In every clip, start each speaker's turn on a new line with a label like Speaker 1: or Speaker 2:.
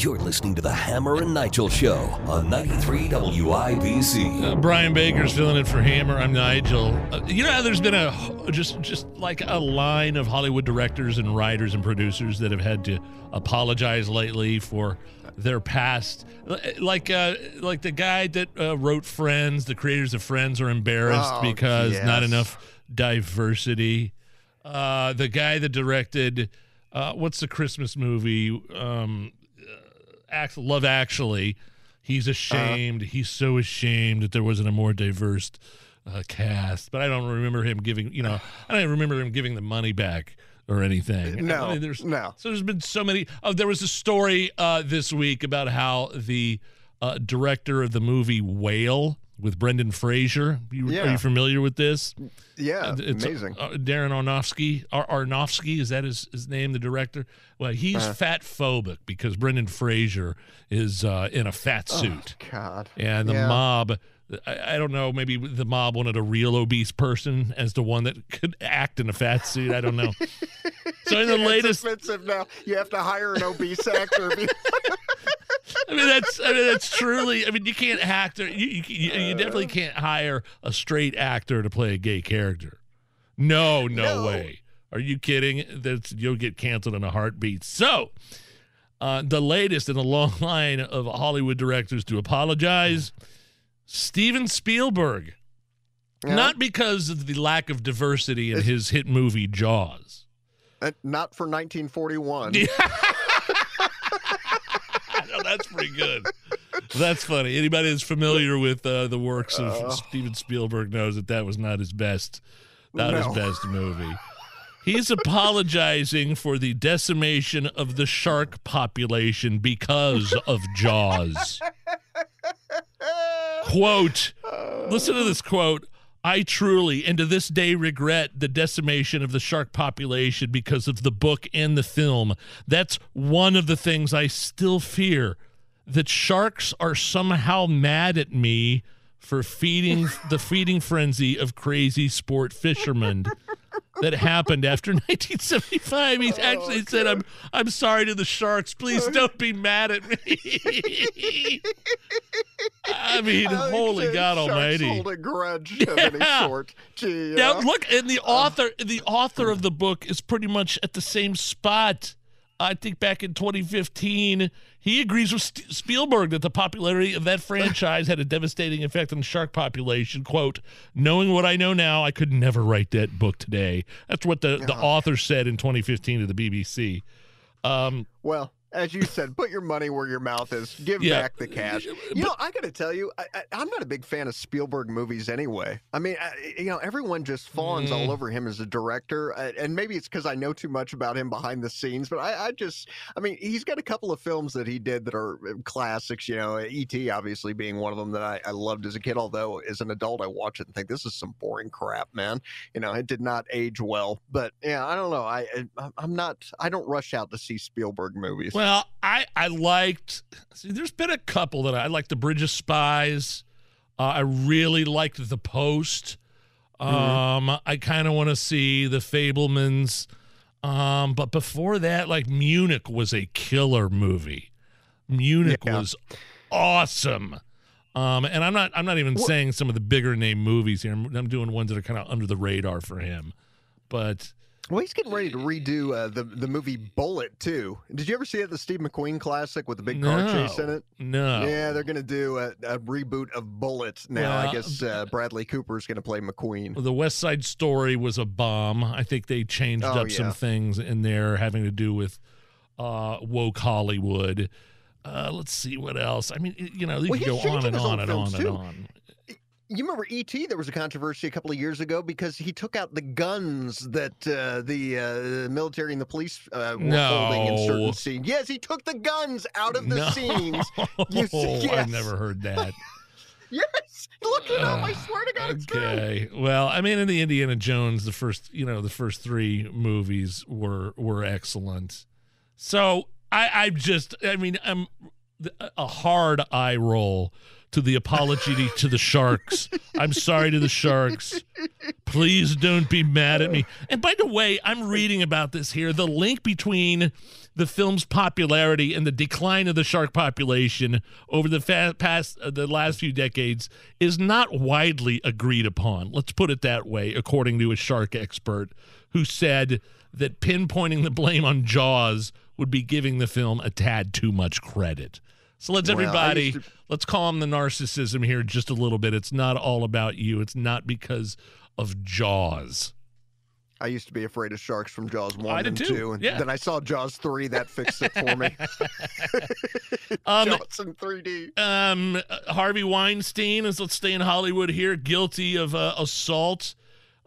Speaker 1: You're listening to the Hammer and Nigel Show on 93 WIBC.
Speaker 2: Uh, Brian Baker's filling in for Hammer. I'm Nigel. Uh, you know, how there's been a just just like a line of Hollywood directors and writers and producers that have had to apologize lately for their past. Like uh, like the guy that uh, wrote Friends, the creators of Friends are embarrassed
Speaker 3: Oh,
Speaker 2: because not enough diversity. Uh, the guy that directed uh, what's the Christmas movie? Um, Act, Love Actually, he's ashamed. He's so ashamed that there wasn't a more diverse uh, cast. But I don't remember him giving, you know, I don't remember him giving the money back or anything.
Speaker 3: No,
Speaker 2: I mean, there's,
Speaker 3: no.
Speaker 2: So there's been so many. Oh, there was a story uh, this week about how the uh, director of the movie Whale with Brendan Fraser. You, Are you familiar with this?
Speaker 3: Yeah,
Speaker 2: Uh, it's,
Speaker 3: amazing.
Speaker 2: Uh, Darren Aronofsky, Ar- is that his, his name? The director. Well, he's
Speaker 3: Uh-huh.
Speaker 2: fat phobic because Brendan Fraser is uh, in a fat suit,
Speaker 3: God.
Speaker 2: and the
Speaker 3: Oh, Yeah.
Speaker 2: mob. I, I don't know. Maybe the mob wanted a real obese person as the one that could act in a fat suit. I don't know. so in the
Speaker 3: It's
Speaker 2: latest,
Speaker 3: expensive now. You have to hire an obese actor.
Speaker 2: I mean that's I mean that's truly. I mean you can't act or you you, you, you definitely can't hire a straight actor to play a gay character. No, no,
Speaker 3: No.
Speaker 2: way. Are you kidding? That's you'll get canceled in a heartbeat. So, uh, the latest in a long line of Hollywood directors to apologize, Steven Spielberg.
Speaker 3: Yeah.
Speaker 2: Not because of the lack of diversity in his hit movie Jaws.
Speaker 3: Uh, Not for 1941.
Speaker 2: No, that's pretty good. That's funny. Anybody that's familiar with uh, the works of
Speaker 3: Uh.
Speaker 2: Steven Spielberg knows that that was not his best, not his best movie. He's apologizing for the decimation of the shark population because of Jaws. quote, listen to this quote. I truly and to this day regret the decimation of the shark population because of the book and the film. That's one of the things I still fear that sharks are somehow mad at me for feeding the feeding frenzy of crazy sport fishermen that happened after 1975. He's oh, actually said, "I'm I'm sorry to the sharks. Please oh. don't be mad at me." I mean,
Speaker 3: I
Speaker 2: holy God Almighty!
Speaker 3: Hold a grudge of any
Speaker 2: Yeah.
Speaker 3: sort. Gee,
Speaker 2: Now
Speaker 3: uh,
Speaker 2: look, and the author, the author of the book is pretty much at the same spot. I think back in 2015, he agrees with St- Spielberg that the popularity of that franchise had a devastating effect on the shark population. "Quote: Knowing what I know now, I could never write that book today." That's what the, the author said in 2015 to the BBC. Um,
Speaker 3: well, as you said, put your money where your mouth is. Give
Speaker 2: Yeah.
Speaker 3: back the cash. You know, I got to tell you, I, I'm not a big fan of Spielberg movies anyway. I mean, I, you know, everyone just fawns
Speaker 2: Mm.
Speaker 3: all over him as a director, and maybe it's because I know too much about him behind the scenes. But I, I just, I mean, he's got a couple of films that he did that are uh, classics. You know, E.T. obviously being one of them that I, I loved as a kid. Although as an adult, I watch it and think this is some boring crap, man. You know, it did not age well. But yeah, I don't know. I, I I'm not. I don't rush out to see Spielberg movies.
Speaker 2: Well, I I liked. See, there's been a couple that I, I liked. The Bridge of Spies. Uh, I really liked The Post. Um, I kind of want to see The Fabelmans. Um, but before that, like Munich was a killer movie. Munich
Speaker 3: Yeah.
Speaker 2: was awesome. Um, and I'm not I'm not even saying some of the bigger name movies here. I'm, I'm doing ones that are kind of under the radar for him. But
Speaker 3: Well, he's getting ready to redo uh, the the movie Bullitt too. Did you ever see it, the Steve McQueen classic with the big car chase in it?
Speaker 2: no.
Speaker 3: Yeah, they're going to do a, a reboot of Bullitt now. I guess uh, Bradley is going to play McQueen.
Speaker 2: The West Side Story was a bomb. I think they changed
Speaker 3: Oh,
Speaker 2: up some things in there having to do with uh, woke Hollywood. Uh, let's see what else. I mean, you know, you
Speaker 3: Well,
Speaker 2: can go on and on and on and on.
Speaker 3: You remember E.T.? There was a controversy a couple of years ago because he took out the guns that uh, the uh, military and the police uh, were holding in certain scenes. Yes, he took the guns out of the
Speaker 2: no.
Speaker 3: scenes. You yes.
Speaker 2: I've never heard that.
Speaker 3: Yes, look it up. I swear to God, it's true.
Speaker 2: Okay. Well, I mean, in the Indiana Jones, the first, you know, the first three movies were were excellent. So I, I just, I mean, I'm a hard eye roll to the apology to the sharks. I'm sorry to the sharks. Please don't be mad at me. And by the way, I'm reading about this here. The link between the film's popularity and the decline of the shark population over the fa- past uh, the last few decades is not widely agreed upon. Let's put it that way, according to a shark expert who said that pinpointing the blame on Jaws would be giving the film a tad too much credit. So let's
Speaker 3: Well,
Speaker 2: everybody
Speaker 3: to-
Speaker 2: let's calm the narcissism here just a little bit. It's not all about you. It's not because of Jaws.
Speaker 3: I used to be afraid of sharks from Jaws one
Speaker 2: I
Speaker 3: and
Speaker 2: too,
Speaker 3: two, and
Speaker 2: yeah.
Speaker 3: then I saw Jaws three. That fixed it for me.
Speaker 2: Um,
Speaker 3: Jaws in 3D.
Speaker 2: um, uh, Harvey Weinstein is let's stay in Hollywood here, guilty of uh, assault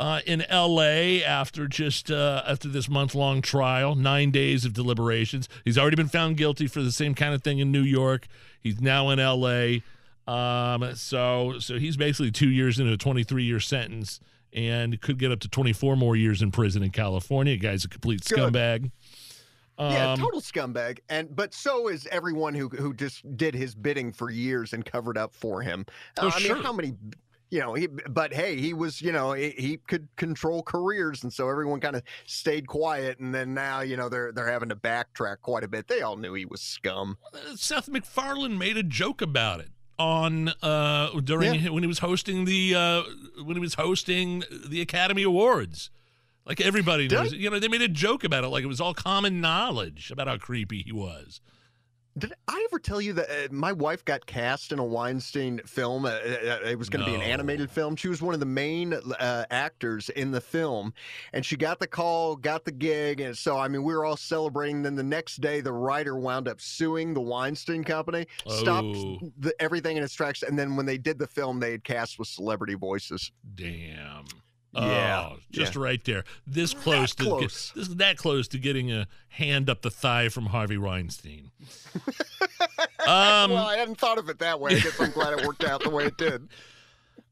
Speaker 2: uh, in L.A. after just uh, after this month long trial, nine days of deliberations. He's already been found guilty for the same kind of thing in New York. He's now in L.A. Um, so so he's basically two years into a 23 year sentence and could get up to 24 more years in prison in California. Guy's a complete
Speaker 3: Good.
Speaker 2: scumbag.
Speaker 3: yeah,
Speaker 2: Um,
Speaker 3: total scumbag. And but so is everyone who who just did his bidding for years and covered up for him.
Speaker 2: Oh,
Speaker 3: Uh, I
Speaker 2: sure.
Speaker 3: mean, how many? You know, he, but hey, he was, you know, he, he could control careers, and so everyone kind of stayed quiet. And then now, you know, they're they're having to backtrack quite a bit. They all knew he was scum.
Speaker 2: Seth MacFarlane made a joke about it on uh during
Speaker 3: Yeah.
Speaker 2: when he was hosting the uh when he was hosting the Academy Awards. Like everybody
Speaker 3: Did
Speaker 2: knows, you know, they made a joke about it, like it was all common knowledge about how creepy he was.
Speaker 3: Did I ever tell you that uh, my wife got cast in a Weinstein film? Uh, uh, it was going to be an animated film. She was one of the main uh, actors in the film, and she got the call, got the gig, and so I mean we were all celebrating. Then the next day, the writer wound up suing the Weinstein Company, stopped
Speaker 2: Oh.
Speaker 3: the, everything in its tracks, and then when they did the film, they had cast with celebrity voices.
Speaker 2: Damn.
Speaker 3: Yeah,
Speaker 2: Oh, just
Speaker 3: yeah.
Speaker 2: right there. This close to
Speaker 3: close.
Speaker 2: this that close to getting a hand up the thigh from Harvey Weinstein. um
Speaker 3: well, I hadn't thought of it that way. I guess I'm glad it worked out the way it did.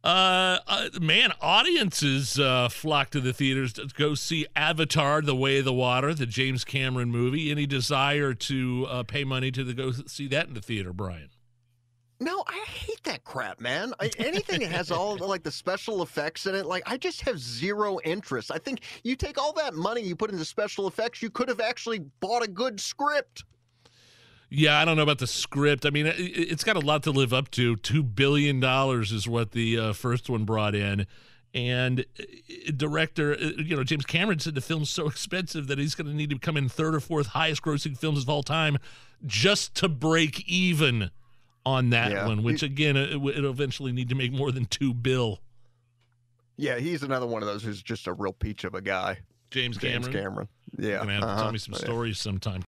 Speaker 2: Uh, uh, man, audiences uh, flock to the theaters to go see Avatar: The Way of the Water, the James Cameron movie. Any desire to uh, pay money to the, go see that in the theater, Brian?
Speaker 3: No, I hate that crap, man. I, anything that has all like the special effects in it, like I just have zero interest. I think you take all that money you put into special effects, you could have actually bought a good script.
Speaker 2: Yeah, I don't know about the script. I mean, it, it's got a lot to live up to. Two billion dollars is what the uh, first one brought in, and uh, director, uh, you know, James Cameron said the film's so expensive that he's going to need to come in third or fourth highest grossing films of all time just to break even on that
Speaker 3: Yeah.
Speaker 2: one. Which again, it, it'll eventually need to make more than two bill.
Speaker 3: Yeah, he's another one of those who's just a real peach of a guy.
Speaker 2: James
Speaker 3: James
Speaker 2: Cameron.
Speaker 3: Cameron. Yeah.
Speaker 2: Gonna have to
Speaker 3: uh-huh.
Speaker 2: tell me some
Speaker 3: Yeah.
Speaker 2: stories sometime.